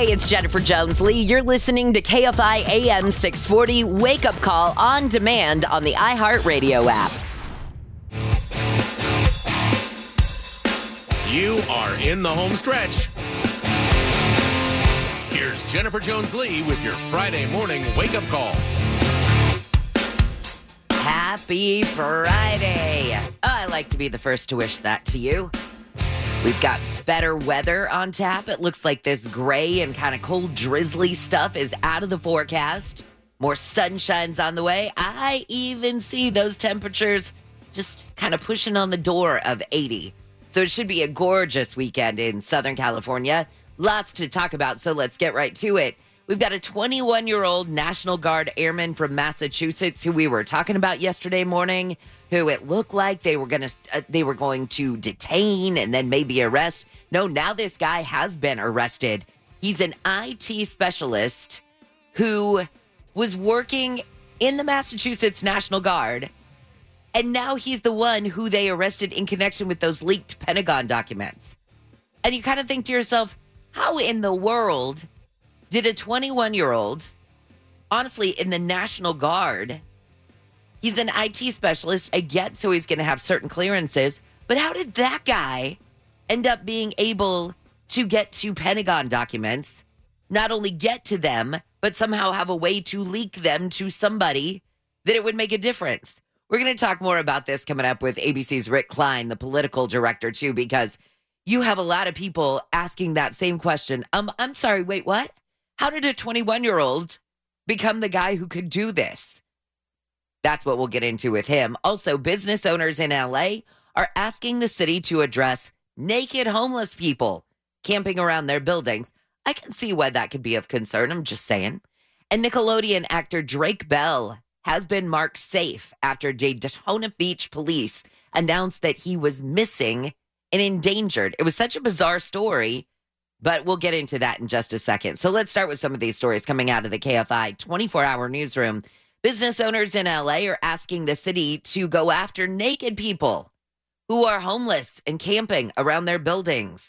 Hey, it's Jennifer Jones Lee. You're listening to KFI AM 640 Wake Up Call on demand on the iHeartRadio app. You are in the home stretch. Here's Jennifer Jones Lee with your Friday morning wake up call. Happy Friday. Oh, I like to be the first to wish that to you. We've got better weather on tap. It looks like this gray and kind of cold, drizzly stuff is out of the forecast. More sunshine's on the way. I even see those temperatures just kind of pushing on the door of 80. So it should be a gorgeous weekend in Southern California. Lots to talk about, so let's get right to it. We've got a 21 year old National Guard airman from Massachusetts who we were talking about yesterday morning, who it looked like they were going to uh, they were going to detain and then maybe arrest. No, now this guy has been arrested. He's an IT specialist who was working in the Massachusetts National Guard and now he's the one who they arrested in connection with those leaked Pentagon documents. And you kind of think to yourself, how in the world did a 21 year old, honestly, in the National Guard, he's an IT specialist, I get, so he's going to have certain clearances, but how did that guy end up being able to get to Pentagon documents, not only get to them, but somehow have a way to leak them to somebody that it would make a difference? We're going to talk more about this coming up with ABC's Rick Klein, the political director, too, because you have a lot of people asking that same question. Um, I'm sorry, wait, what? How did a 21 year old become the guy who could do this? That's what we'll get into with him. Also, business owners in LA are asking the city to address naked homeless people camping around their buildings. I can see why that could be of concern. I'm just saying. And Nickelodeon actor Drake Bell has been marked safe after Daytona Beach police announced that he was missing and endangered. It was such a bizarre story, but we'll get into that in just a second. So let's start with some of these stories coming out of the KFI 24 hour newsroom. Business owners in LA are asking the city to go after naked people who are homeless and camping around their buildings.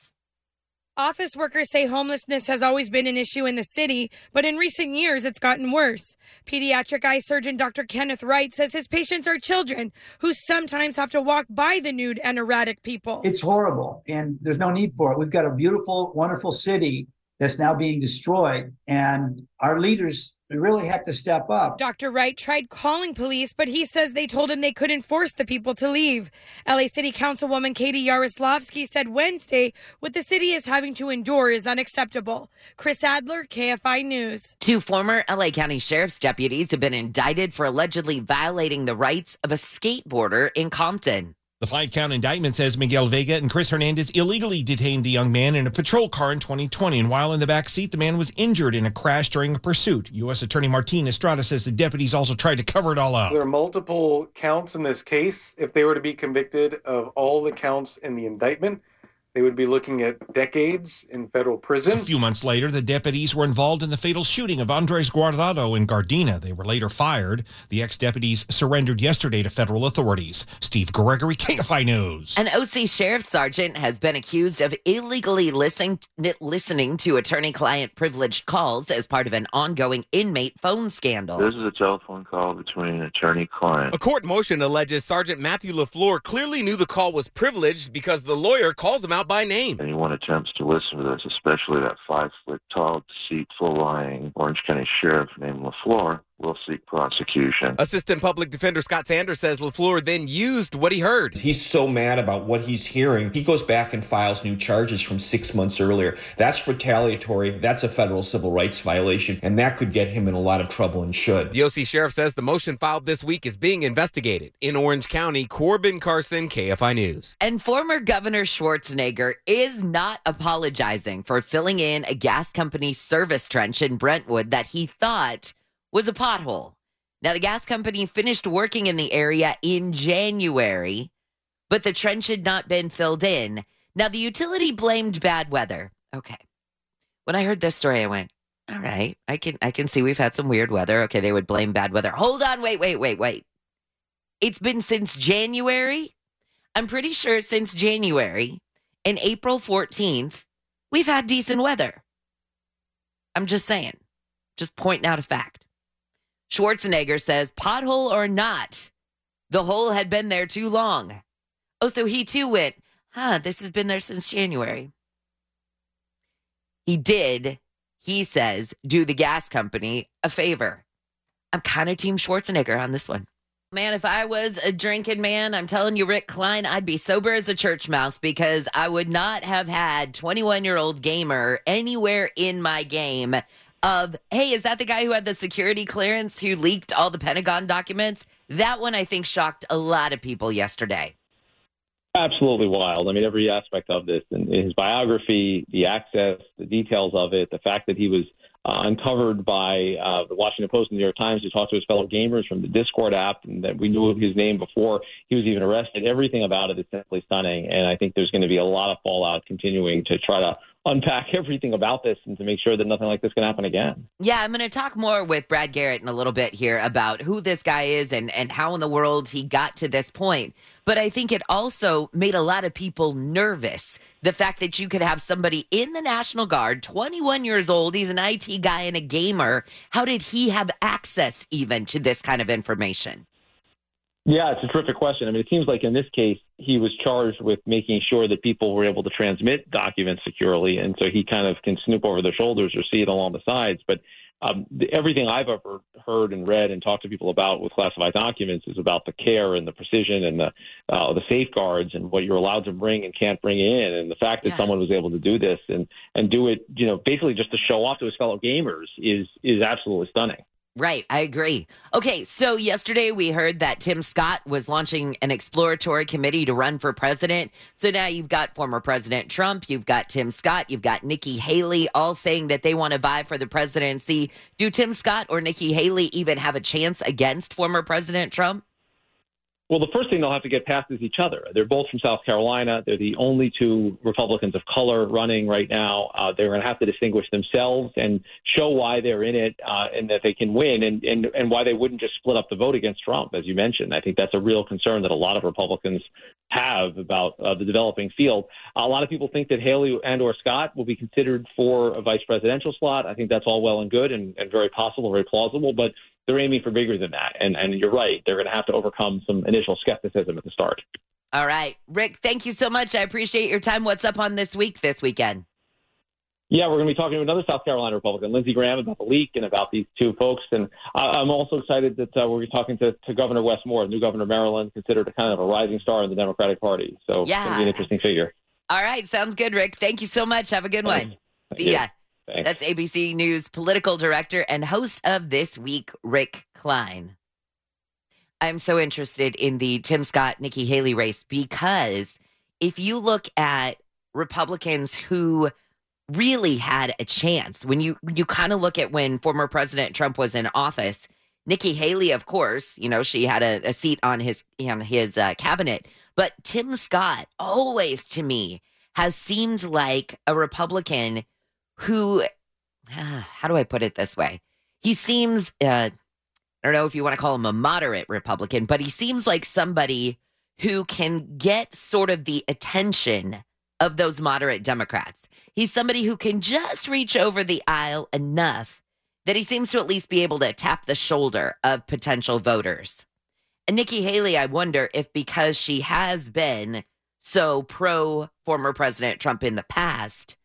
Office workers say homelessness has always been an issue in the city, but in recent years it's gotten worse. Pediatric eye surgeon Dr. Kenneth Wright says his patients are children who sometimes have to walk by the nude and erratic people. It's horrible, and there's no need for it. We've got a beautiful, wonderful city that's now being destroyed, and our leaders really have to step up. Dr. Wright tried calling police, but he says they told him they couldn't force the people to leave. LA City Councilwoman Katy Yaroslavsky said Wednesday what the city is having to endure is unacceptable. Chris Adler, KFI News. Two former LA County Sheriff's deputies have been indicted for allegedly violating the rights of a skateboarder in Compton. The five count indictment says Miguel Vega and Chris Hernandez illegally detained the young man in a patrol car in 2020. And while in the back seat, the man was injured in a crash during a pursuit. U.S. Attorney Martin Estrada says the deputies also tried to cover it all up. There are multiple counts in this case. If they were to be convicted of all the counts in the indictment, they would be looking at decades in federal prison. A few months later, the deputies were involved in the fatal shooting of Andres Guardado in Gardena. They were later fired. The ex deputies surrendered yesterday to federal authorities. Steve Gregory, KFI News. An OC sheriff sergeant has been accused of illegally listening, listening to attorney client privileged calls as part of an ongoing inmate phone scandal. This is a telephone call between an attorney client. A court motion alleges Sergeant Matthew LaFleur clearly knew the call was privileged because the lawyer calls him out by name. Anyone attempts to listen to this, especially that five foot tall, deceitful, lying Orange County Sheriff named LaFleur, will seek prosecution. Assistant Public Defender Scott Sanders says LaFleur then used what he heard. He's so mad about what he's hearing. He goes back and files new charges from six months earlier. That's retaliatory. That's a federal civil rights violation, and that could get him in a lot of trouble and should. The OC sheriff says the motion filed this week is being investigated. In Orange County, Corbin Carson, KFI News. And former Governor Schwarzenegger is not apologizing for filling in a gas company service trench in Brentwood that he thought was a pothole. Now, the gas company finished working in the area in January, but the trench had not been filled in. Now, the utility blamed bad weather. Okay. When I heard this story, I went, all right, I can I can see we've had some weird weather. Okay, they would blame bad weather. Hold on, wait, wait, wait, wait. It's been since January. I'm pretty sure since January and April 14th, we've had decent weather. I'm just saying, just pointing out a fact. Schwarzenegger says, pothole or not, the hole had been there too long. Oh, so he too went, huh, this has been there since January. He did, he says, do the gas company a favor. I'm kind of Team Schwarzenegger on this one. Man, if I was a drinking man, I'm telling you, Rick Klein, I'd be sober as a church mouse because I would not have had 21 year old gamer anywhere in my game of, hey, is that the guy who had the security clearance who leaked all the Pentagon documents? That one I think shocked a lot of people yesterday. Absolutely wild. I mean, every aspect of this and his biography, the access, the details of it, the fact that he was uh, uncovered by uh, the Washington Post and the New York Times, who talked to his fellow gamers from the Discord app, and that we knew his name before he was even arrested. Everything about it is simply stunning, and I think there's going to be a lot of fallout continuing to try to unpack everything about this and to make sure that nothing like this can happen again. Yeah, I'm going to talk more with Brad Garrett in a little bit here about who this guy is and, and how in the world he got to this point. But I think it also made a lot of people nervous. The fact that you could have somebody in the National Guard, 21 years old, he's an IT guy and a gamer. How did he have access even to this kind of information? Yeah, it's a terrific question. I mean, it seems like in this case, he was charged with making sure that people were able to transmit documents securely. And so he kind of can snoop over their shoulders or see it along the sides. But um, the, everything I've ever heard and read and talked to people about with classified documents is about the care and the precision and the uh, the safeguards and what you're allowed to bring and can't bring in. And the fact that yeah. someone was able to do this and and do it, you know, basically just to show off to his fellow gamers is is absolutely stunning. Right, I agree. Okay, so yesterday we heard that Tim Scott was launching an exploratory committee to run for president. So now you've got former President Trump, you've got Tim Scott, you've got Nikki Haley, all saying that they want to vie for the presidency. Do Tim Scott or Nikki Haley even have a chance against former President Trump? Well, the first thing they'll have to get past is each other. They're both from South Carolina. They're the only two Republicans of color running right now. Uh, they're going to have to distinguish themselves and show why they're in it uh, and that they can win and, and, and why they wouldn't just split up the vote against Trump, as you mentioned. I think that's a real concern that a lot of Republicans have about uh, the developing field. A lot of people think that Haley and or Scott will be considered for a vice presidential slot. I think that's all well and good and, and very possible, very plausible. But they're aiming for bigger than that. And and you're right, they're going to have to overcome some initial skepticism at the start. All right, Rick, thank you so much. I appreciate your time. What's up on this week this weekend? Yeah, we're going to be talking to another South Carolina Republican, Lindsey Graham, about the leak and about these two folks. And I'm also excited that uh, we're talking to, to Governor Wes Moore, new governor of Maryland, considered a kind of a rising star in the Democratic Party. So yeah. it's going to be an interesting figure. All right, sounds good, Rick. Thank you so much. Have a good one. See ya. Thanks. That's ABC News political director and host of This Week, Rick Klein. I'm so interested in the Tim Scott, Nikki Haley race because if you look at Republicans who really had a chance, when you you kind of look at when former President Trump was in office, Nikki Haley, of course, you know she had a, a seat on his on his uh, cabinet, but Tim Scott always to me has seemed like a Republican who, how do I put it this way? He seems, uh, I don't know if you want to call him a moderate Republican, but he seems like somebody who can get sort of the attention of those moderate Democrats. He's somebody who can just reach over the aisle enough that he seems to at least be able to tap the shoulder of potential voters. And Nikki Haley, I wonder if because she has been so pro former President Trump in the past,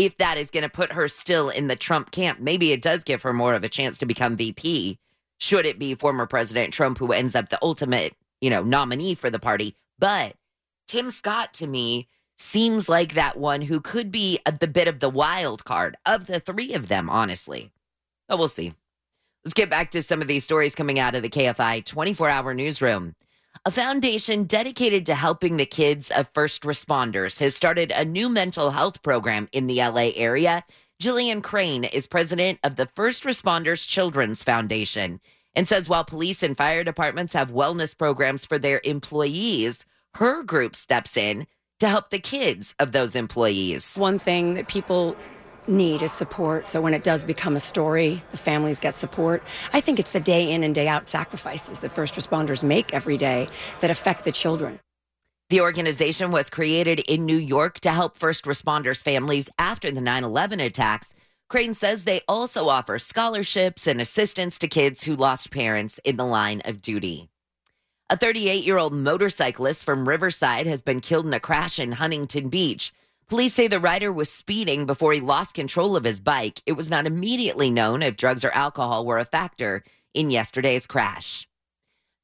if that is going to put her still in the Trump camp. Maybe it does give her more of a chance to become VP should it be former President Trump who ends up the ultimate, you know, nominee for the party. But Tim Scott to me seems like that one who could be a, the bit of the wild card of the three of them, honestly. But we'll see. Let's get back to some of these stories coming out of the KFI 24 hour newsroom. A foundation dedicated to helping the kids of first responders has started a new mental health program in the LA area. Jillian Crane is president of the First Responders Children's Foundation and says while police and fire departments have wellness programs for their employees, her group steps in to help the kids of those employees. One thing that people need is support. So when it does become a story, the families get support. I think it's the day in and day out sacrifices that first responders make every day that affect the children. The organization was created in New York to help first responders' families after the 9 11 attacks. Crane says they also offer scholarships and assistance to kids who lost parents in the line of duty. A 38 year old motorcyclist from Riverside has been killed in a crash in Huntington Beach. Police say the rider was speeding before he lost control of his bike. It was not immediately known if drugs or alcohol were a factor in yesterday's crash.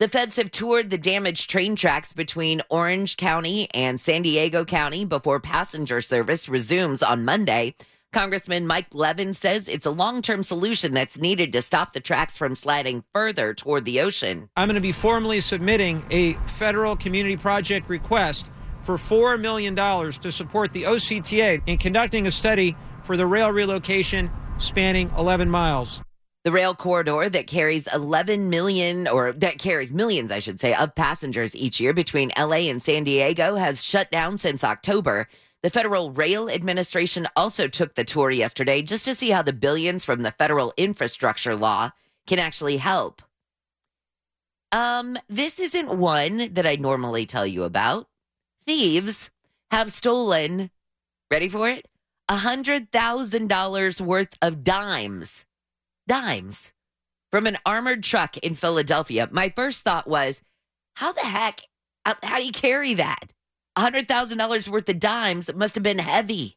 The feds have toured the damaged train tracks between Orange County and San Diego County before passenger service resumes on Monday. Congressman Mike Levin says it's a long term solution that's needed to stop the tracks from sliding further toward the ocean. I'm going to be formally submitting a federal community project request for $4 million to support the OCTA in conducting a study for the rail relocation spanning 11 miles. The rail corridor that carries 11 million, or that carries millions, I should say, of passengers each year between LA and San Diego has shut down since October. The Federal Rail Administration also took the tour yesterday just to see how the billions from the federal infrastructure law can actually help. Um, this isn't one that I normally tell you about. Thieves have stolen, ready for it? $100,000 worth of dimes. Dimes from an armored truck in Philadelphia. My first thought was, how the heck, how, do you carry that? $100,000 worth of dimes must have been heavy.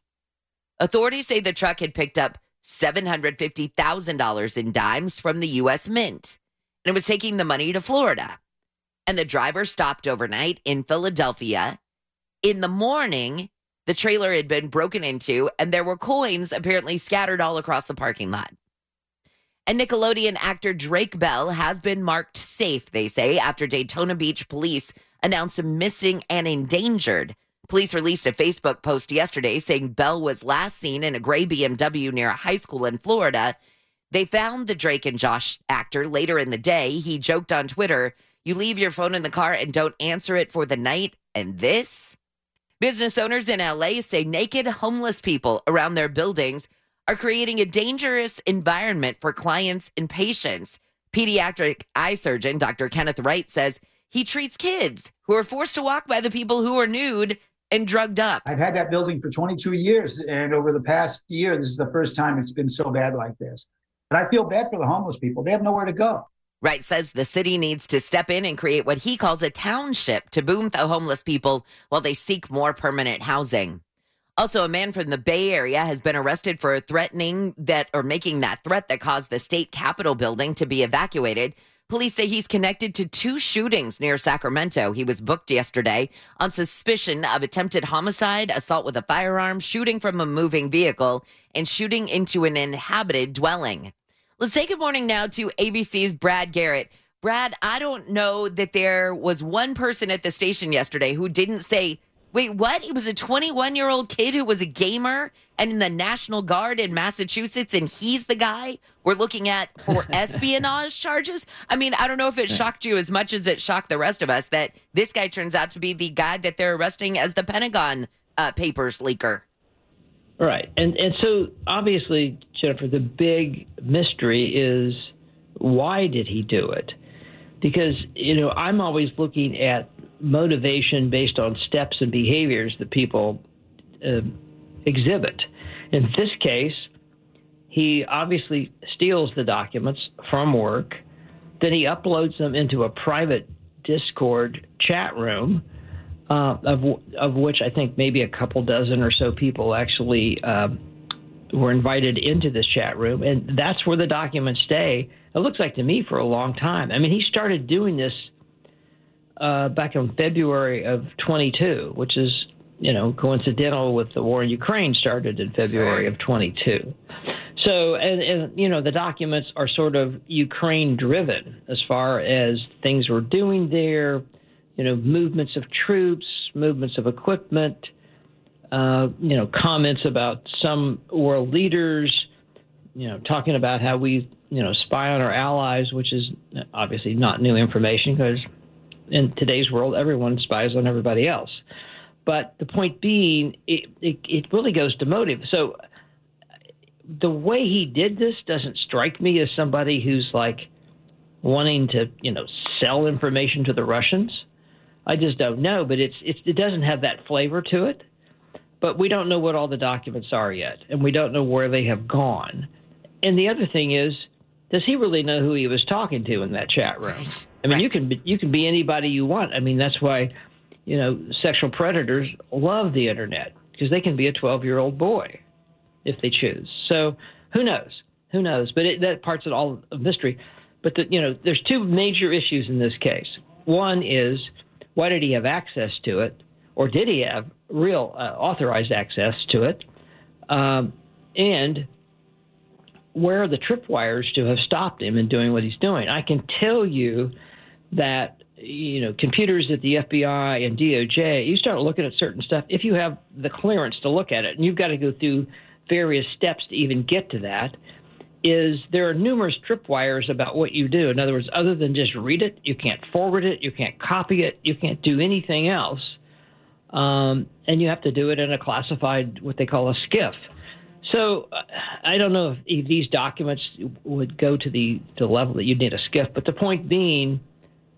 Authorities say the truck had picked up $750,000 in dimes from the U.S. Mint and it was taking the money to Florida. And the driver stopped overnight in Philadelphia. In the morning, the trailer had been broken into and there were coins apparently scattered all across the parking lot. And Nickelodeon actor Drake Bell has been marked safe, they say, after Daytona Beach police announced him missing and endangered. Police released a Facebook post yesterday saying Bell was last seen in a gray BMW near a high school in Florida. They found the Drake and Josh actor later in the day. He joked on Twitter, You leave your phone in the car and don't answer it for the night. And this? Business owners in LA say naked homeless people around their buildings are creating a dangerous environment for clients and patients. Pediatric eye surgeon Dr. Kenneth Wright says he treats kids who are forced to walk by the people who are nude and drugged up. I've had that building for 22 years, and over the past year, this is the first time it's been so bad like this. But I feel bad for the homeless people. They have nowhere to go. Wright says the city needs to step in and create what he calls a township to boom the homeless people while they seek more permanent housing. Also, a man from the Bay Area has been arrested for threatening that or making that threat that caused the state capitol building to be evacuated. Police say he's connected to two shootings near Sacramento. He was booked yesterday on suspicion of attempted homicide, assault with a firearm, shooting from a moving vehicle, and shooting into an inhabited dwelling. Let's say good morning now to ABC's Brad Garrett. Brad, I don't know that there was one person at the station yesterday who didn't say, wait, what? It was a 21 year old kid who was a gamer and in the National Guard in Massachusetts, and he's the guy we're looking at for espionage charges. I mean, I don't know if it shocked you as much as it shocked the rest of us that this guy turns out to be the guy that they're arresting as the Pentagon uh, Papers leaker. Right. And and so obviously, Jennifer, the big mystery is why did he do it? Because, you know, I'm always looking at motivation based on steps and behaviors that people uh, exhibit. In this case, he obviously steals the documents from work, then he uploads them into a private Discord chat room uh, of of which I think maybe a couple dozen or so people actually uh, were invited into this chat room, and that's where the documents stay. It looks like to me for a long time. I mean, he started doing this uh, back in February of 22, which is you know coincidental with the war in Ukraine started in February of 22. So, and, and you know, the documents are sort of Ukraine driven as far as things we're doing there, you know, movements of troops, movements of equipment, uh, you know, comments about some world leaders, you know, talking about how we, you know, spy on our allies, which is obviously not new information because in today's world, everyone spies on everybody else. But the point being, it, it, it really goes to motive. So the way he did this doesn't strike me as somebody who's like wanting to, you know, sell information to the Russians. I just don't know, but it's, it's it doesn't have that flavor to it. But we don't know what all the documents are yet, and we don't know where they have gone. And the other thing is, does he really know who he was talking to in that chat room? I mean, right. you can be, you can be anybody you want. I mean, that's why, you know, sexual predators love the internet because they can be a 12 year old boy if they choose. So who knows? Who knows? But it, that part's all a mystery. But the, you know, there's two major issues in this case. One is why did he have access to it, or did he have real uh, authorized access to it? Um, and where are the tripwires to have stopped him in doing what he's doing? I can tell you that you know computers at the FBI and DOJ, you start looking at certain stuff if you have the clearance to look at it, and you've got to go through various steps to even get to that is there are numerous tripwires about what you do. In other words, other than just read it, you can't forward it, you can't copy it, you can't do anything else. Um, and you have to do it in a classified, what they call a SCIF. So I don't know if, these documents would go to the, the level that you'd need a SCIF, but the point being,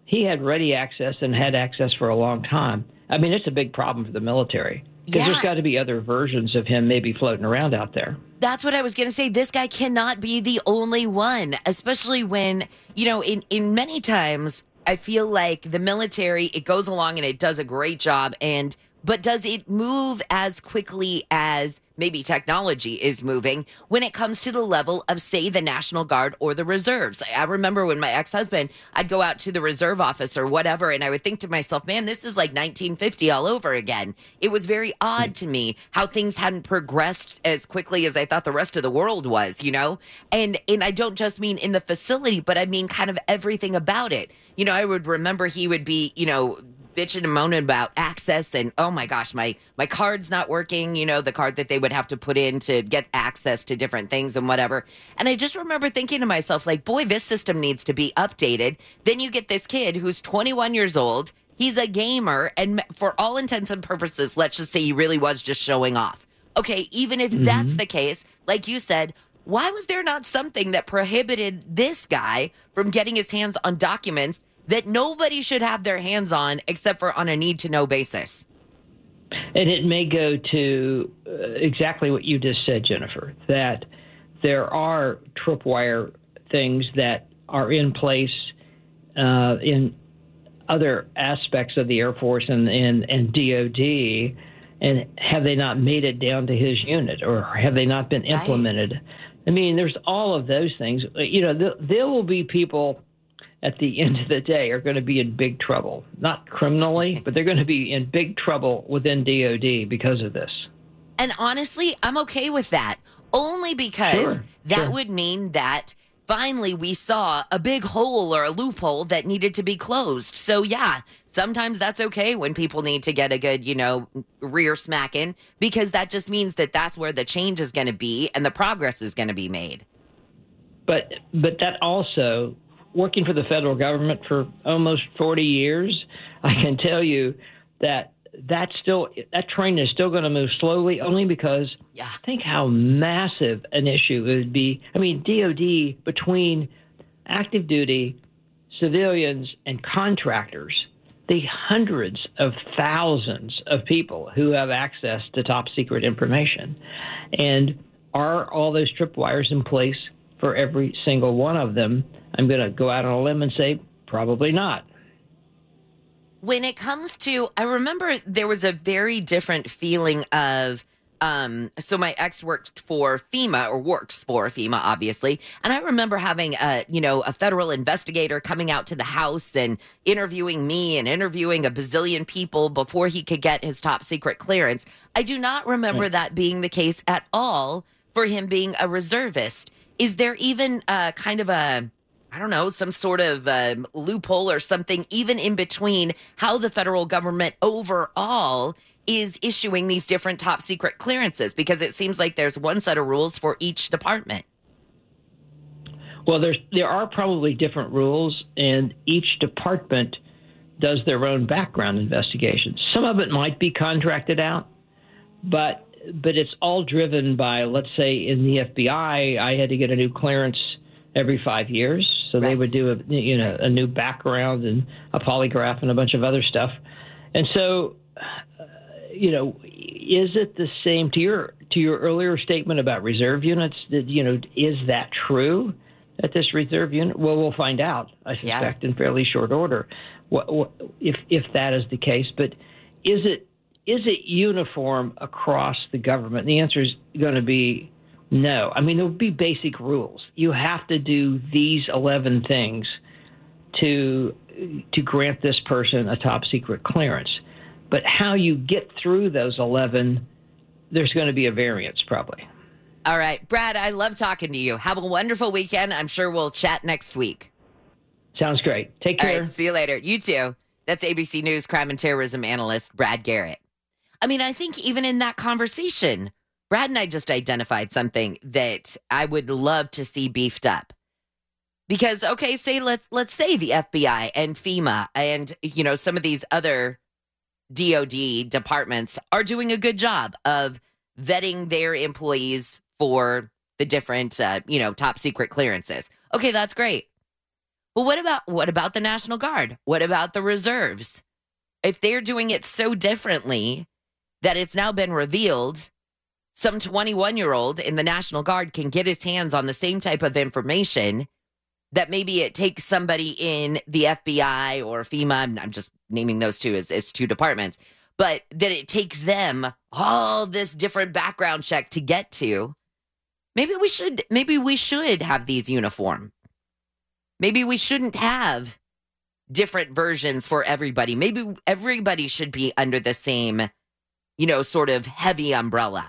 he had ready access and had access for a long time. I mean, it's a big problem for the military. Because yeah. there's got to be other versions of him maybe floating around out there. That's what I was going to say. This guy cannot be the only one, especially when, you know, in, in many times, I feel like the military, it goes along and it does a great job. And, but does it move as quickly as maybe technology is moving when it comes to the level of, say, the National Guard or the reserves. I remember when my ex husband, I'd go out to the reserve office or whatever, and I would think to myself, man, this is like 1950 all over again. It was very odd to me how things hadn't progressed as quickly as I thought the rest of the world was, you know? And and I don't just mean in the facility, but I mean kind of everything about it. You know, I would remember he would be, you know, bitching and moaning about access and oh my gosh, my my card's not working, you know, the card that they would have to put in to get access to different things and whatever. And I just remember thinking to myself like, boy, this system needs to be updated. Then you get this kid who's 21 years old, he's a gamer and for all intents and purposes, let's just say he really was just showing off. Okay, even if mm-hmm. that's the case, like you said, why was there not something that prohibited this guy from getting his hands on documents that nobody should have their hands on except for on a need to know basis. And it may go to uh, exactly what you just said, Jennifer, that there are tripwire things that are in place uh, in other aspects of the Air Force and, and, and DOD. And have they not made it down to his unit or have they not been implemented? Right. I mean, there's all of those things. You know, there, there will be people at the end of the day are going to be in big trouble. Not criminally, but they're going to be in big trouble within DOD because of this. And honestly, I'm okay with that. Only because sure, that sure. would mean that finally we saw a big hole or a loophole that needed to be closed. So yeah, sometimes that's okay when people need to get a good, you know, rear smacking because that just means that that's where the change is going to be and the progress is going to be made. But but that also working for the federal government for almost 40 years, I can tell you that that's still that train is still going to move slowly only because yeah. think how massive an issue it would be. I mean, DoD between active duty civilians and contractors, the hundreds of thousands of people who have access to top secret information, and are all those tripwires in place for every single one of them? I'm going to go out on a limb and say probably not. When it comes to, I remember there was a very different feeling of Um, so my ex worked for FEMA or works for FEMA, obviously. And I remember having a, you know, a federal investigator coming out to the house and interviewing me and interviewing a bazillion people before he could get his top secret clearance. I do not remember Right. that being the case at all for him being a reservist. Is there even uh, kind of a, I don't know, some sort of um, loophole or something, even in between how the federal government overall is issuing these different top secret clearances? Because it seems like there's one set of rules for each department. Well, there's there are probably different rules, and each department does their own background investigation. Some of it might be contracted out, but but it's all driven by, let's say, in the FBI, I had to get a new clearance every five years, so they would do a you know a new background and a polygraph and a bunch of other stuff, and so uh, you know, is it the same to your to your earlier statement about reserve units? That you know, is that true at this reserve unit? Well, we'll find out. I suspect in fairly short order, what, what, if if that is the case. But is it is it uniform across the government? The answer is going to be no. I mean, there would be basic rules. You have to do these eleven things to to grant this person a top secret clearance. But how you get through those 11, there's going to be a variance probably. All right, Brad, I love talking to you. Have a wonderful weekend. I'm sure we'll chat next week. Sounds great. Take care. right, see you later. You too. That's ABC News crime and terrorism analyst Brad Garrett. I mean, I think even in that conversation, Brad and I just identified something that I would love to see beefed up. Because okay, say let's let's say the FBI and FEMA and you know some of these other DoD departments are doing a good job of vetting their employees for the different uh, you know top secret clearances. Okay, that's great. But what about what about the National Guard? What about the reserves? If they're doing it so differently that it's now been revealed, some 21 year old in the National Guard can get his hands on the same type of information that maybe it takes somebody in the FBI or FEMA. I'm- just naming those two as, as two departments, but that it takes them all this different background check to get to. Maybe we should maybe we should have these uniform. Maybe we shouldn't have different versions for everybody. Maybe everybody should be under the same, you know, sort of heavy umbrella.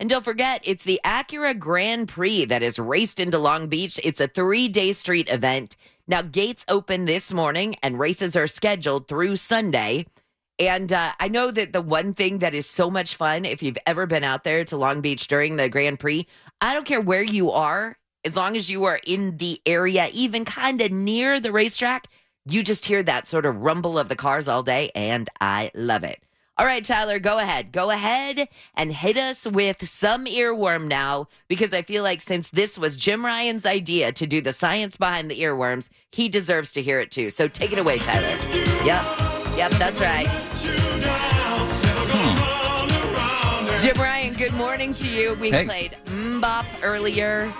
And don't forget, it's the Acura Grand Prix that is raced into Long Beach. It's a three day street event. Now, gates open this morning and races are scheduled through Sunday. And uh, I know that the one thing that is so much fun, if you've ever been out there to Long Beach during the Grand Prix, I don't care where you are, as long as you are in the area, even kind of near the racetrack, you just hear that sort of rumble of the cars all day, and I love it. All right, Tyler, go ahead. Go ahead and hit us with some earworm now, because I feel like since this was Jim Ryan's idea to do the science behind the earworms, he deserves to hear it too. So take it away, Tyler. Yep. Yep, that's right. Hmm. Jim Ryan, good morning to you. We Hey. played MMMBop earlier.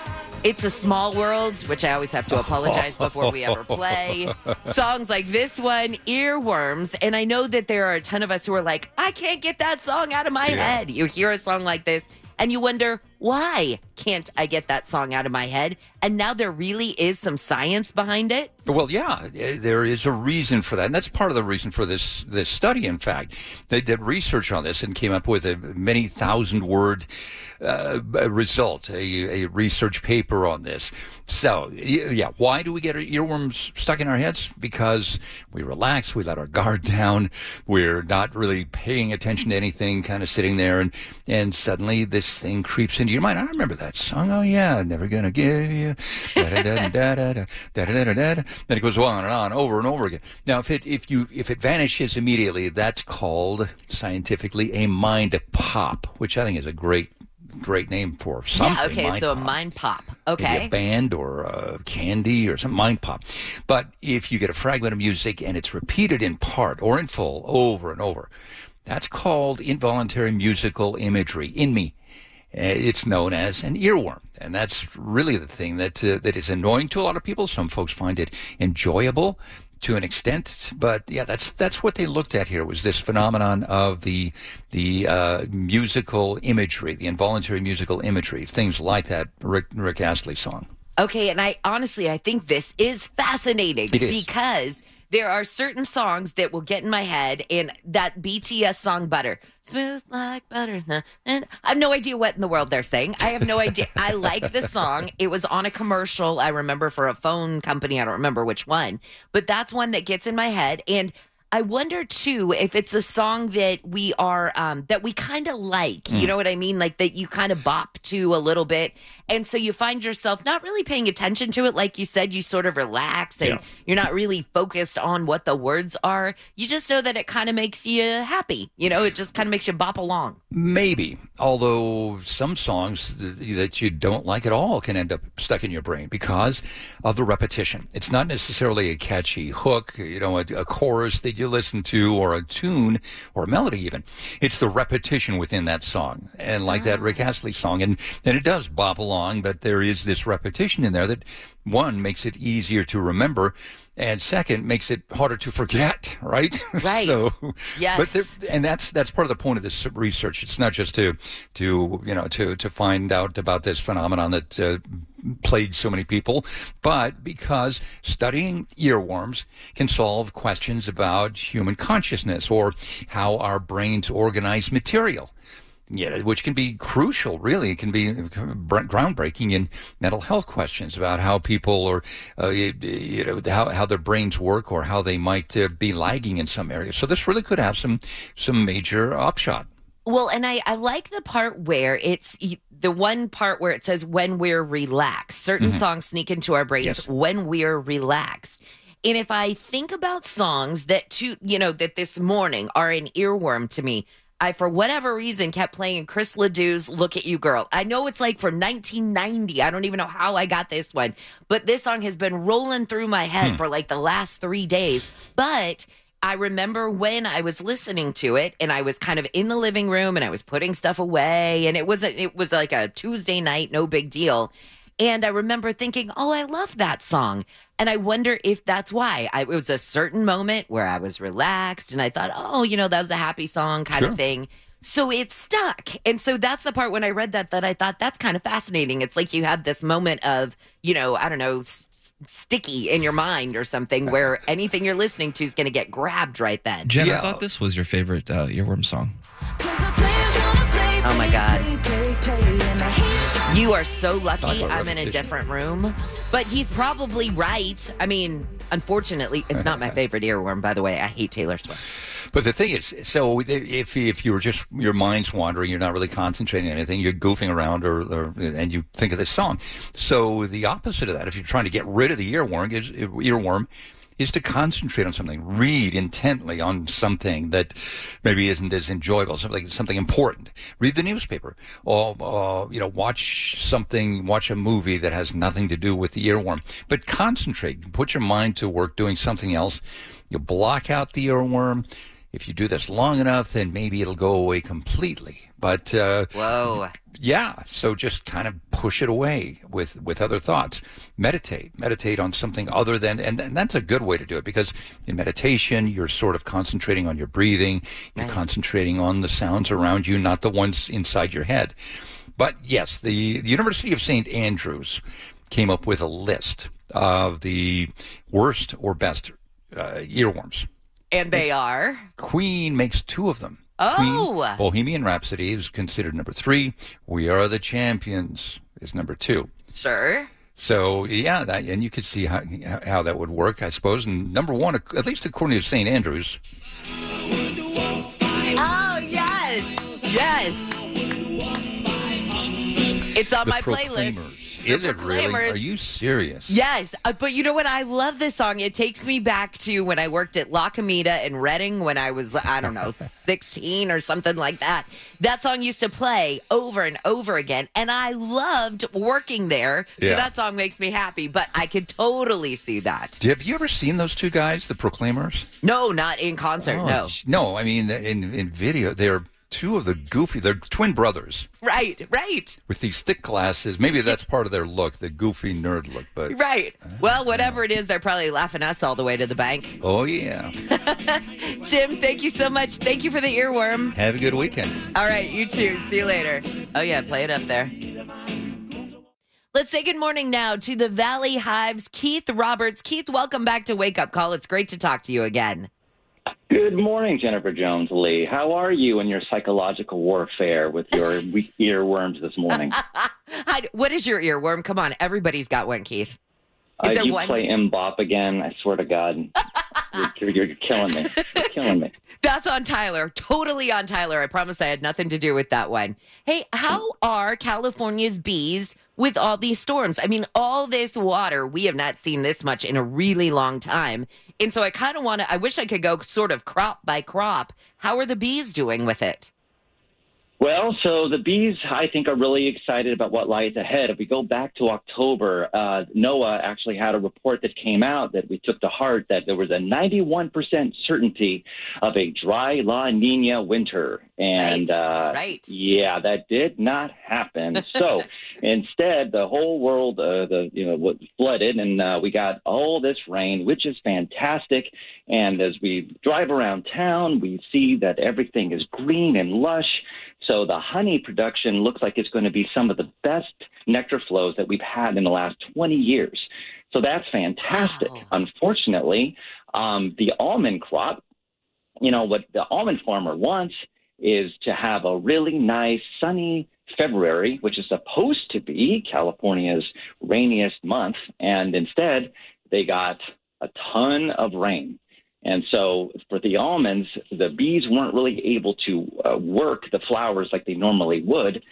It's a small world, which I always have to apologize before we ever play. Songs like this one, Earworms. And I know that there are a ton of us who are like, I can't get that song out of my Yeah. head. You hear a song like this and you wonder, why can't I get that song out of my head? And now there really is some science behind it. Well, yeah, eh, there is a reason for that, and that's part of the reason for this this study. In fact, they did research on this and came up with a many thousand word uh, result, a, a research paper on this. So, yeah, why do we get earworms stuck in our heads? Because we relax, we let our guard down, we're not really paying attention to anything, kind of sitting there, and and suddenly this thing creeps into into your mind. I remember that song. Oh yeah, never gonna give you. Then it goes on and on, over and over again. Now, if it if you if it vanishes immediately, that's called scientifically a mind pop, which I think is a great great name for something. Yeah, okay, mind so a pop. mind pop. Maybe Okay. a band or a candy or some mind pop. But if you get a fragment of music and it's repeated in part or in full over and over, that's called involuntary musical imagery in me. Uh, It's known as an earworm, and that's really the thing that uh, that is annoying to a lot of people. Some folks find it enjoyable to an extent, but yeah, that's that's what they looked at here was this phenomenon of the the uh, musical imagery, the involuntary musical imagery, things like that Rick Rick Astley song. Okay, and I honestly I think this is fascinating is. because there are certain songs that will get in my head and that BTS song Butter. Smooth like butter. And I have no idea what in the world they're saying. I have no idea. I like the song. It was on a commercial, I remember for a phone company. I don't remember which one. But that's one that gets in my head and I wonder too if it's a song that we are um that we kind of like. You Mm. know what I mean? Like that you kind of bop to a little bit. And so you find yourself not really paying attention to it like you said you sort of relax and Yeah. you're not really focused on what the words are. You just know that it kind of makes you happy. You know, it just kind of makes you bop along. Maybe, although some songs that you don't like at all can end up stuck in your brain because of the repetition. It's not necessarily a catchy hook, you know, a, a chorus that you listen to or a tune or a melody even. It's the repetition within that song. And like that Rick ah. Astley song, and, and it does bop along, but there is this repetition in there that one makes it easier to remember. And second, makes it harder to forget, right? Right. so, Yes. But there, and that's that's part of the point of this research. It's not just to to you know to to find out about this phenomenon that uh, plagues so many people, but because studying earworms can solve questions about human consciousness or how our brains organize material. Yeah, which can be crucial, really. It can be groundbreaking in mental health questions about how people or, uh, you, you know, how, how their brains work or how they might uh, be lagging in some areas. So this really could have some, some major upshot. Well, and I, I like the part where it's the one part where it says when we're relaxed. Certain Mhm. songs sneak into our brains Yes. when we're relaxed. And if I think about songs that to you know that this morning are an earworm to me, I for whatever reason kept playing Chris LeDoux's "Look at You, Girl." I know it's like from 1990. I don't even know how I got this one, but this song has been rolling through my head Hmm. for like the last three days. But I remember when I was listening to it and I was kind of in the living room and I was putting stuff away and it wasn't it was like a Tuesday night, no big deal. And I remember thinking, "Oh, I love that song." And I wonder if that's why. I, it was a certain moment where I was relaxed and I thought, "Oh, you know, that was a happy song kind of thing." So it stuck. And so that's the part when I read that that I thought that's kind of fascinating. It's like you have this moment of, you know, I don't know, s- s- sticky in your mind or something where anything you're listening to is going to get grabbed right then. Jen, I thought this was your favorite uh, earworm song. Oh my God. You are so lucky I'm in a different room. But he's probably right. I mean, unfortunately, it's not my favorite earworm, by the way. I hate Taylor Swift. But the thing is, so if if you're just your mind's wandering, you're not really concentrating on anything, you're goofing around, or, or and you think of this song. So the opposite of that, if you're trying to get rid of the earworm, is earworm is to concentrate on something, read intently on something that maybe isn't as enjoyable, something something important. Read the newspaper, or uh, you know, watch something, watch a movie that has nothing to do with the earworm. But concentrate, put your mind to work doing something else. You'll block out the earworm. If you do this long enough, then maybe it'll go away completely. But uh, whoa, yeah. So just kind of push it away with with other thoughts. Meditate, meditate on something other than, and, and that's a good way to do it because in meditation you're sort of concentrating on your breathing, you're Right. concentrating on the sounds around you, not the ones inside your head. But yes, the, the University of St. Andrews came up with a list of the worst or best uh, earworms. And they are. Queen makes two of them. Oh. Queen, Bohemian Rhapsody is considered number three. We Are the Champions is number two. Sure. So yeah, that, and you could see how how that would work, I suppose. And number one, at least according to St. Andrews, Oh, yes. Yes. It's on my playlist. Is it really? Are you serious? Yes, uh, but you know what? I love this song. It takes me back to when I worked at La Comida in Reading when I was, I don't know, 16 or something like that. That song used to play over and over again, and I loved working there. So Yeah. that song makes me happy, but I could totally see that. Have you ever seen those two guys, the Proclaimers? No, not in concert, Oh, no. No, I mean in in video, they're two of the goofy. They're twin brothers Right, right, with these thick glasses. Maybe that's part of their look, the goofy nerd look. But right. Well, whatever it is, they're probably laughing us all the way to the bank. oh yeah, Jim, thank you so much. Thank you for the earworm. have a good weekend. All right, you too. See you later. Oh, yeah, play it up there. Let's say good morning now to the Valley Hive's, Keith Roberts. Keith, welcome back to Wake Up Call. It's great to talk to you again. Good morning, Jennifer Jones Lee. How are you in your psychological warfare with your earworms this morning? What is your earworm? Come on, everybody's got one, Keith. Is Uh, there you one? play MMMBop again? I swear to God, you're, you're, you're killing me. You're killing me. That's on Tyler. Totally on Tyler. I promise I had nothing to do with that one. Hey, how are California's bees with all these storms? I mean, all this water, we have not seen this much in a really long time. And so I kind of want to, I wish I could go sort of crop by crop. How are the bees doing with it? Well, so the bees, I think, are really excited about what lies ahead. If we go back to October, uh, NOAA actually had a report that came out that we took to heart that there was a 91% certainty of a dry La Nina winter. And uh, right. yeah, that did not happen. So instead, the whole world, uh, the you know, what flooded, and uh, we got all this rain, which is fantastic. And as we drive around town, we see that everything is green and lush. So the honey production looks like it's going to be some of the best nectar flows that we've had in the last 20 years. So that's fantastic. Unfortunately, um, the almond crop, you know, what the almond farmer wants is to have a really nice sunny February, which is supposed to be California's rainiest month. And instead, they got a ton of rain. And so for the almonds, the bees weren't really able to uh, work the flowers like they normally would.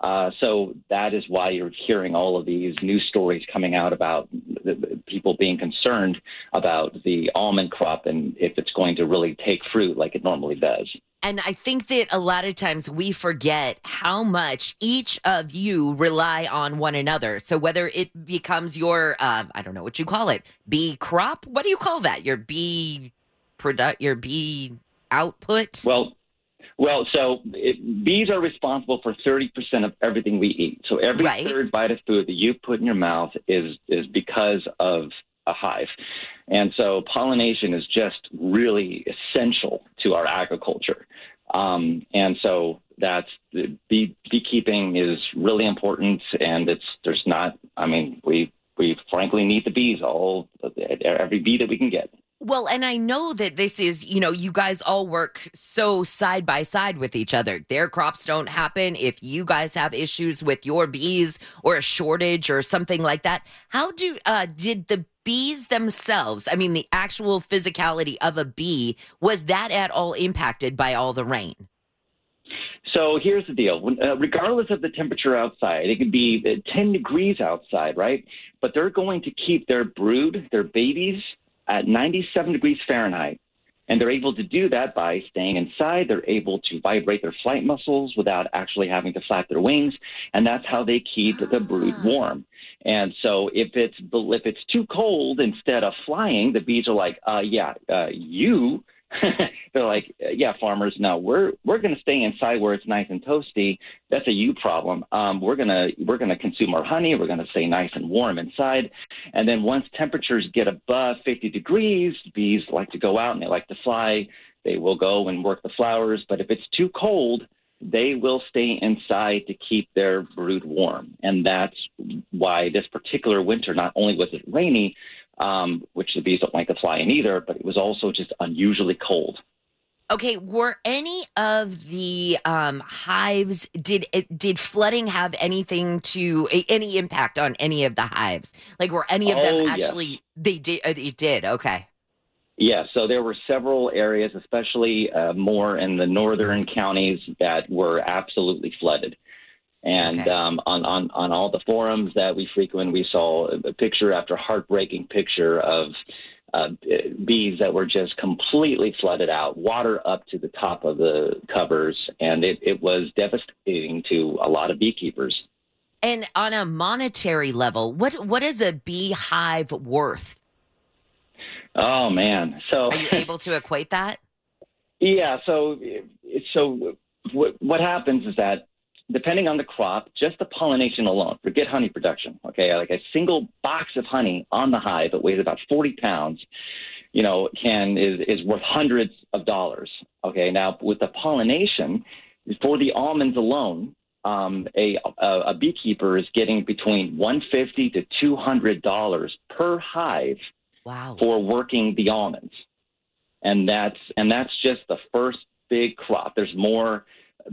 Uh, so that is why you're hearing all of these news stories coming out about the, people being concerned about the almond crop and if it's going to really take fruit like it normally does. And I think that a lot of times we forget how much each of you rely on one another. So whether it becomes your, um, I don't know what you call it, bee crop. What do you call that? Your bee product, your bee output. Well, well, so it, bees are responsible for 30% of everything we eat. So every Right. third bite of food that you put in your mouth is is because of a hive. And so pollination is just really essential to our agriculture. Um, and so that's the bee, beekeeping is really important and it's there's not I mean we we frankly need the bees all every bee that we can get. Well, and I know that this is, you know, you guys all work so side by side with each other. Their crops don't happen if you guys have issues with your bees or a shortage or something like that. How do uh did the bees themselves, I mean the actual physicality of a bee, was that at all impacted by all the rain? So here's the deal. When, uh, regardless of the temperature outside, it could be uh, 10 degrees outside, right? But they're going to keep their brood, their babies, at 97 degrees Fahrenheit. And they're able to do that by staying inside. They're able to vibrate their flight muscles without actually having to flap their wings. And that's how they keep the brood warm. And so if it's if it's too cold, instead of flying, the bees are like, uh, yeah, uh, you they're like, yeah, farmers, no, we're we're going to stay inside where it's nice and toasty. That's a you problem. Um, we're gonna we're gonna consume our honey. We're gonna stay nice and warm inside. And then once temperatures get above 50 degrees, bees like to go out and they like to fly. They will go and work the flowers. But if it's too cold, they will stay inside to keep their brood warm. And that's why this particular winter, not only was it rainy, um, which the bees don't like to fly in either, but it was also just unusually cold. Okay, were any of the um, hives did did flooding have anything to any impact on any of the hives? Like were any of Oh, them yes. actually they did uh, it did. Okay. Yeah, so there were several areas, especially uh, more in the northern counties, that were absolutely flooded. And um, on, on, on all the forums that we frequent, we saw a picture after heartbreaking picture of uh, bees that were just completely flooded out, water up to the top of the covers, and it, it was devastating to a lot of beekeepers. And on a monetary level, what what is a beehive worth? Oh man! So Are you able to equate that? Yeah. So, so what, what happens is that depending on the crop, just the pollination alone, forget honey production. Okay, like a single box of honey on the hive that weighs about 40 pounds, you know, can is is worth hundreds of dollars. Okay, now with the pollination, for the almonds alone. Um, a, a a beekeeper is getting between 150 to 200 dollars per hive wow. for working the almonds and that's and that's just the first big crop. There's more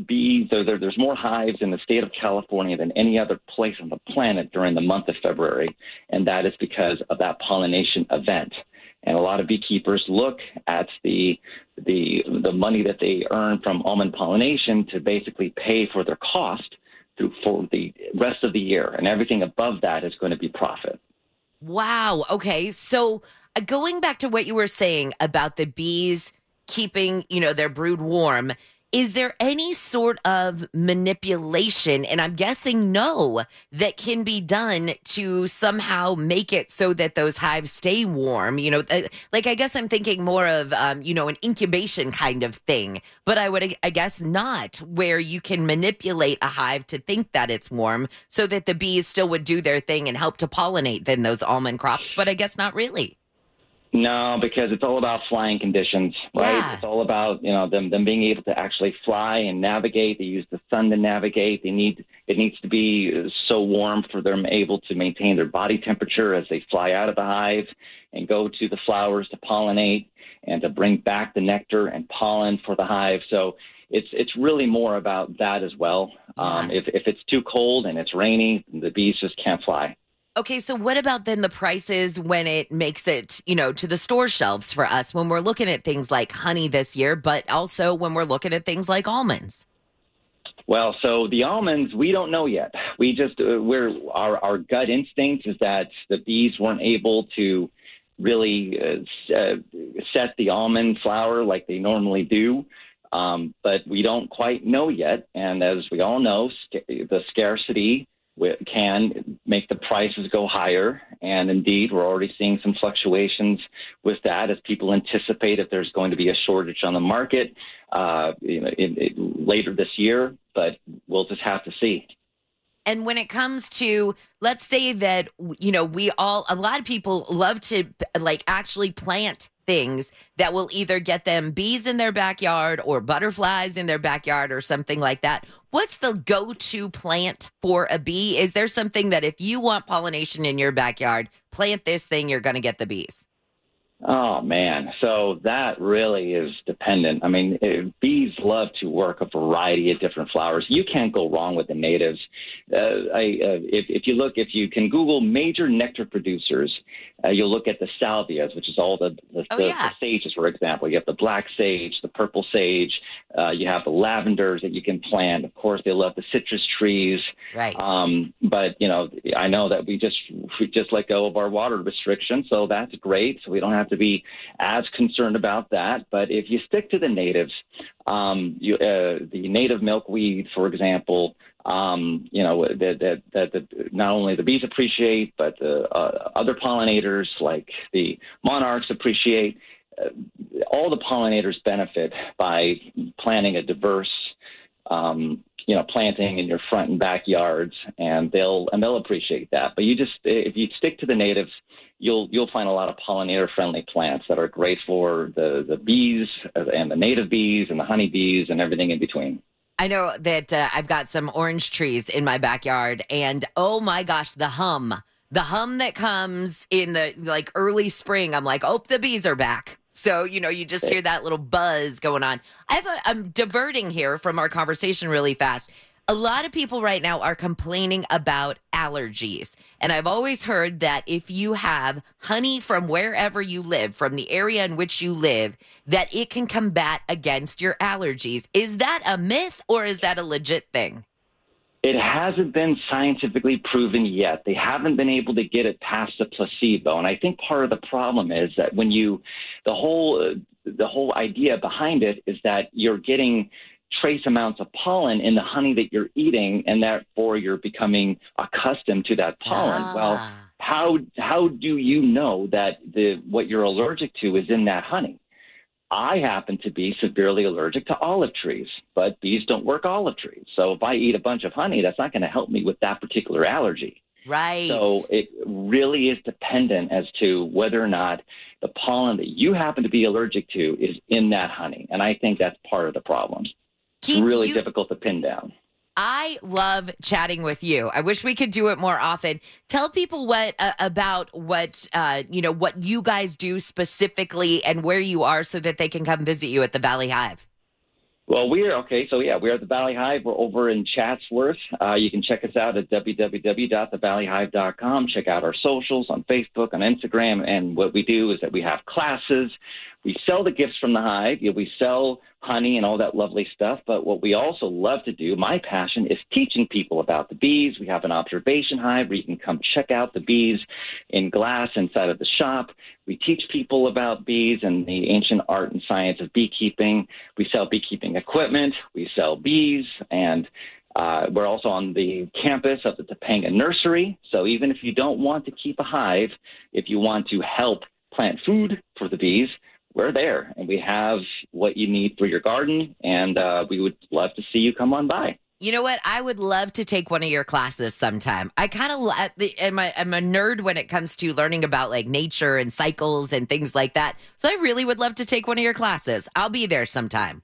bees. There, there, there's more hives in the state of California than any other place on the planet during the month of February, and that is because of that pollination event. And a lot of beekeepers look at the the the money that they earn from almond pollination to basically pay for their cost through for the rest of the year, and everything above that is going to be profit. Wow. Okay. So uh, going back to what you were saying about the bees keeping, you know, their brood warm, is there any sort of manipulation, and I'm guessing no, that can be done to somehow make it so that those hives stay warm? You know, uh, like I guess I'm thinking more of, um, you know, an incubation kind of thing, but I would, I guess, not where you can manipulate a hive to think that it's warm so that the bees still would do their thing and help to pollinate then those almond crops, but I guess not really. No, because it's all about flying conditions, right? Yeah. It's all about you know them them being able to actually fly and navigate. They use the sun to navigate. They need it needs to be so warm for them able to maintain their body temperature as they fly out of the hive and go to the flowers to pollinate and to bring back the nectar and pollen for the hive. So it's it's really more about that as well. Um, if if it's too cold and it's rainy, the bees just can't fly. Okay, so what about then the prices when it makes it, you know, to the store shelves for us when we're looking at things like honey this year, but also when we're looking at things like almonds? Well, so the almonds, we don't know yet. We just uh, we're our our gut instinct is that the bees weren't able to really uh, uh, set the almond flower like they normally do. Um, but we don't quite know yet. And as we all know, sca- the scarcity can make the prices go higher. And indeed, we're already seeing some fluctuations with that as people anticipate if there's going to be a shortage on the market uh, you know, in, in, later this year. But we'll just have to see. And when it comes to, let's say that, you know, we all, a lot of people love to like actually plant things that will either get them bees in their backyard or butterflies in their backyard or something like that. What's the go to plant for a bee? Is there something that if you want pollination in your backyard, plant this thing, you're going to get the bees? Oh man, so that really is dependent. I mean, eh, bees love to work a variety of different flowers. You can't go wrong with the natives. Uh, I, uh, if, if you look, if you can Google major nectar producers, uh, you'll look at the salvias, which is all the the, Oh, the, yeah. the sages, for example. You have the black sage, the purple sage. Uh, you have the lavenders that you can plant. Of course, they love the citrus trees. Right. Um, but you know, I know that we just we just let go of our water restriction, so that's great. So we don't have to be as concerned about that. But if you stick to the natives, um, you, uh, the native milkweed, for example, um, you know that that that that not only the bees appreciate, but the uh, other pollinators like the monarchs appreciate. Uh, all the pollinators benefit by planting a diverse um, you know, planting in your front and backyards, and they'll and they'll appreciate that. But you just if you stick to the natives, you'll you'll find a lot of pollinator friendly plants that are great for the the bees and the native bees and the honeybees and everything in between. I know that uh, I've got some orange trees in my backyard, and oh my gosh, the hum, the hum that comes in the like early spring. I'm like, oh, the bees are back. So you know, you just hear that little buzz going on. I have a, I'm diverting here from our conversation really fast. A lot of people right now are complaining about allergies. And I've always heard that if you have honey from wherever you live, from the area in which you live, that it can combat against your allergies. Is that a myth or is that a legit thing? It hasn't been scientifically proven yet. They haven't been able to get it past the placebo, and I think part of the problem is that when you, the whole the whole idea behind it is that you're getting trace amounts of pollen in the honey that you're eating, and therefore you're becoming accustomed to that pollen. Ah. Well, how how do you know that the what you're allergic to is in that honey? I happen to be severely allergic to olive trees, but bees don't work olive trees. So if I eat a bunch of honey, that's not going to help me with that particular allergy. Right. So it really is dependent as to whether or not the pollen that you happen to be allergic to is in that honey. And I think that's part of the problem. Keith, really you- difficult to pin down. I love chatting with you. I wish we could do it more often. Tell people what uh, about what uh, you know what you guys do specifically and where you are, so that they can come visit you at the Valley Hive. Well, we're okay. So, yeah, we're at the Valley Hive. We're over in Chatsworth. Uh, you can check us out at www.thevalleyhive.com. Check out our socials on Facebook, on Instagram. And what we do is that we have classes. We sell the gifts from the hive. You know, we sell honey and all that lovely stuff. But what we also love to do, my passion, is teaching people about the bees. We have an observation hive where you can come check out the bees in glass inside of the shop. We teach people about bees and the ancient art and science of beekeeping. We sell beekeeping equipment. We sell bees and uh, we're also on the campus of the Topanga Nursery. So even if you don't want to keep a hive, if you want to help plant food for the bees, we're there and we have what you need for your garden. And uh, we would love to see you come on by. You know what? I would love to take one of your classes sometime. I kind of am a, I'm a nerd when it comes to learning about like nature and cycles and things like that. So I really would love to take one of your classes. I'll be there sometime.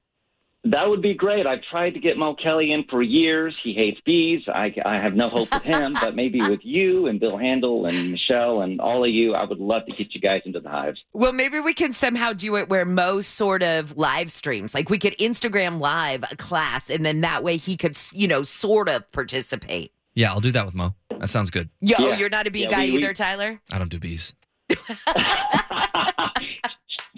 That would be great. I've tried to get Mo Kelly in for years. He hates bees. I, I have no hope with him, but maybe with you and Bill Handel and Michelle and all of you, I would love to get you guys into the hives. Well, maybe we can somehow do it where Mo sort of live streams. Like we could Instagram live a class, and then that way he could, you know, sort of participate. Yeah, I'll do that with Mo. That sounds good. Yo, Yeah. you're not a bee Yeah, guy we- we- either, Tyler. I don't do bees.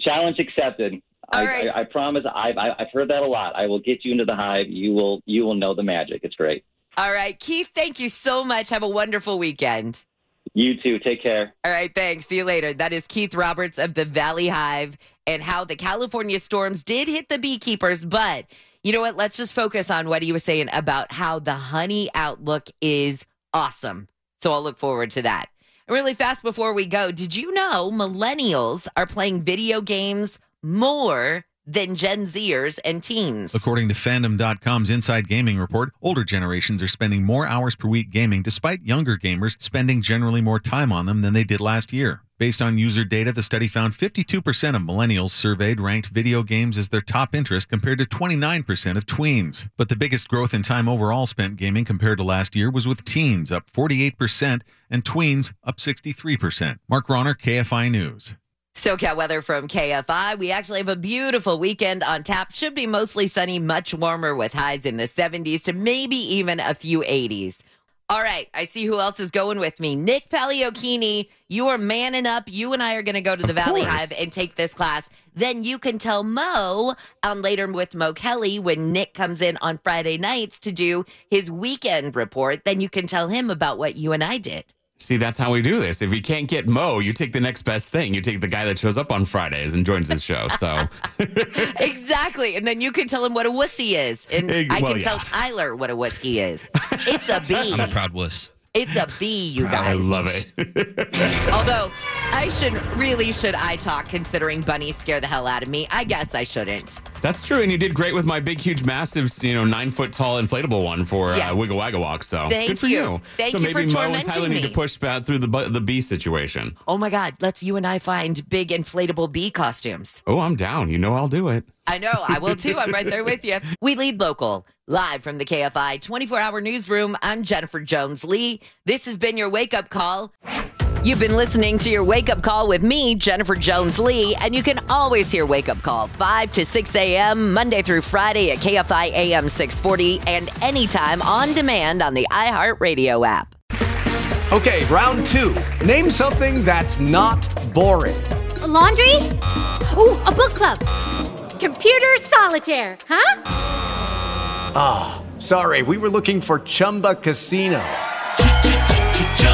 Challenge accepted. I, right. I, I promise. I've I've heard that a lot. I will get you into the hive. You will you will know the magic. It's great. All right, Keith. Thank you so much. Have a wonderful weekend. You too. Take care. All right, thanks. See you later. That is Keith Roberts of the Valley Hive and how the California storms did hit the beekeepers. But you know what? Let's just focus on what he was saying about how the honey outlook is awesome. So I'll look forward to that. Really fast before we go, did you know millennials are playing video games more than Gen Zers and teens? According to Fandom.com's Inside Gaming report, older generations are spending more hours per week gaming, despite younger gamers spending generally more time on them than they did last year. Based on user data, the study found 52% of millennials surveyed ranked video games as their top interest compared to 29% of tweens. But the biggest growth in time overall spent gaming compared to last year was with teens, up 48%, and tweens, up 63%. Mark Ronner, KFI News. SoCal weather from KFI. We actually have a beautiful weekend on tap. Should be mostly sunny, much warmer with highs in the 70s to maybe even a few 80s. All right, I see who else is going with me. Nick Paliocchini, you are manning up. You and I are going to go to the Of Valley course. Hive and take this class. Then you can tell Mo on later with Mo Kelly when Nick comes in on Friday nights to do his weekend report. Then you can tell him about what you and I did. See, that's how we do this. If you can't get Mo, you take the next best thing. You take the guy that shows up on Fridays and joins his show. So exactly. And then you can tell him what a wussy is. And Ex- I well, can tell. Tyler what a wussy is. It's a bee. I'm a proud wuss. It's a bee, you guys. I love it. Although I should really should I talk considering bunnies scare the hell out of me. I guess I shouldn't. That's true, and you did great with my big, huge, massive, you know, nine foot tall inflatable one for Yeah. uh, Wiggle Waggle Walk. So Thank good for you. you. Thank so you for maybe Mo and tormenting Tyler need me. to push back through the the bee situation. Oh my god, let's you and I find big inflatable bee costumes. Oh, I'm down. You know I'll do it. I know, I will too. I'm right there with you. We lead local. Live from the KFI 24 hour newsroom, I'm Jennifer Jones Lee. This has been your wake up call. You've been listening to your wake up call with me, Jennifer Jones Lee, and you can always hear Wake Up Call 5 to 6 a.m. Monday through Friday at KFI AM 640 and anytime on demand on the iHeartRadio app. Okay, round two. Name something that's not boring. A laundry? Ooh, a book club. Computer solitaire, huh? Ah, Sorry, we were looking for Chumba Casino.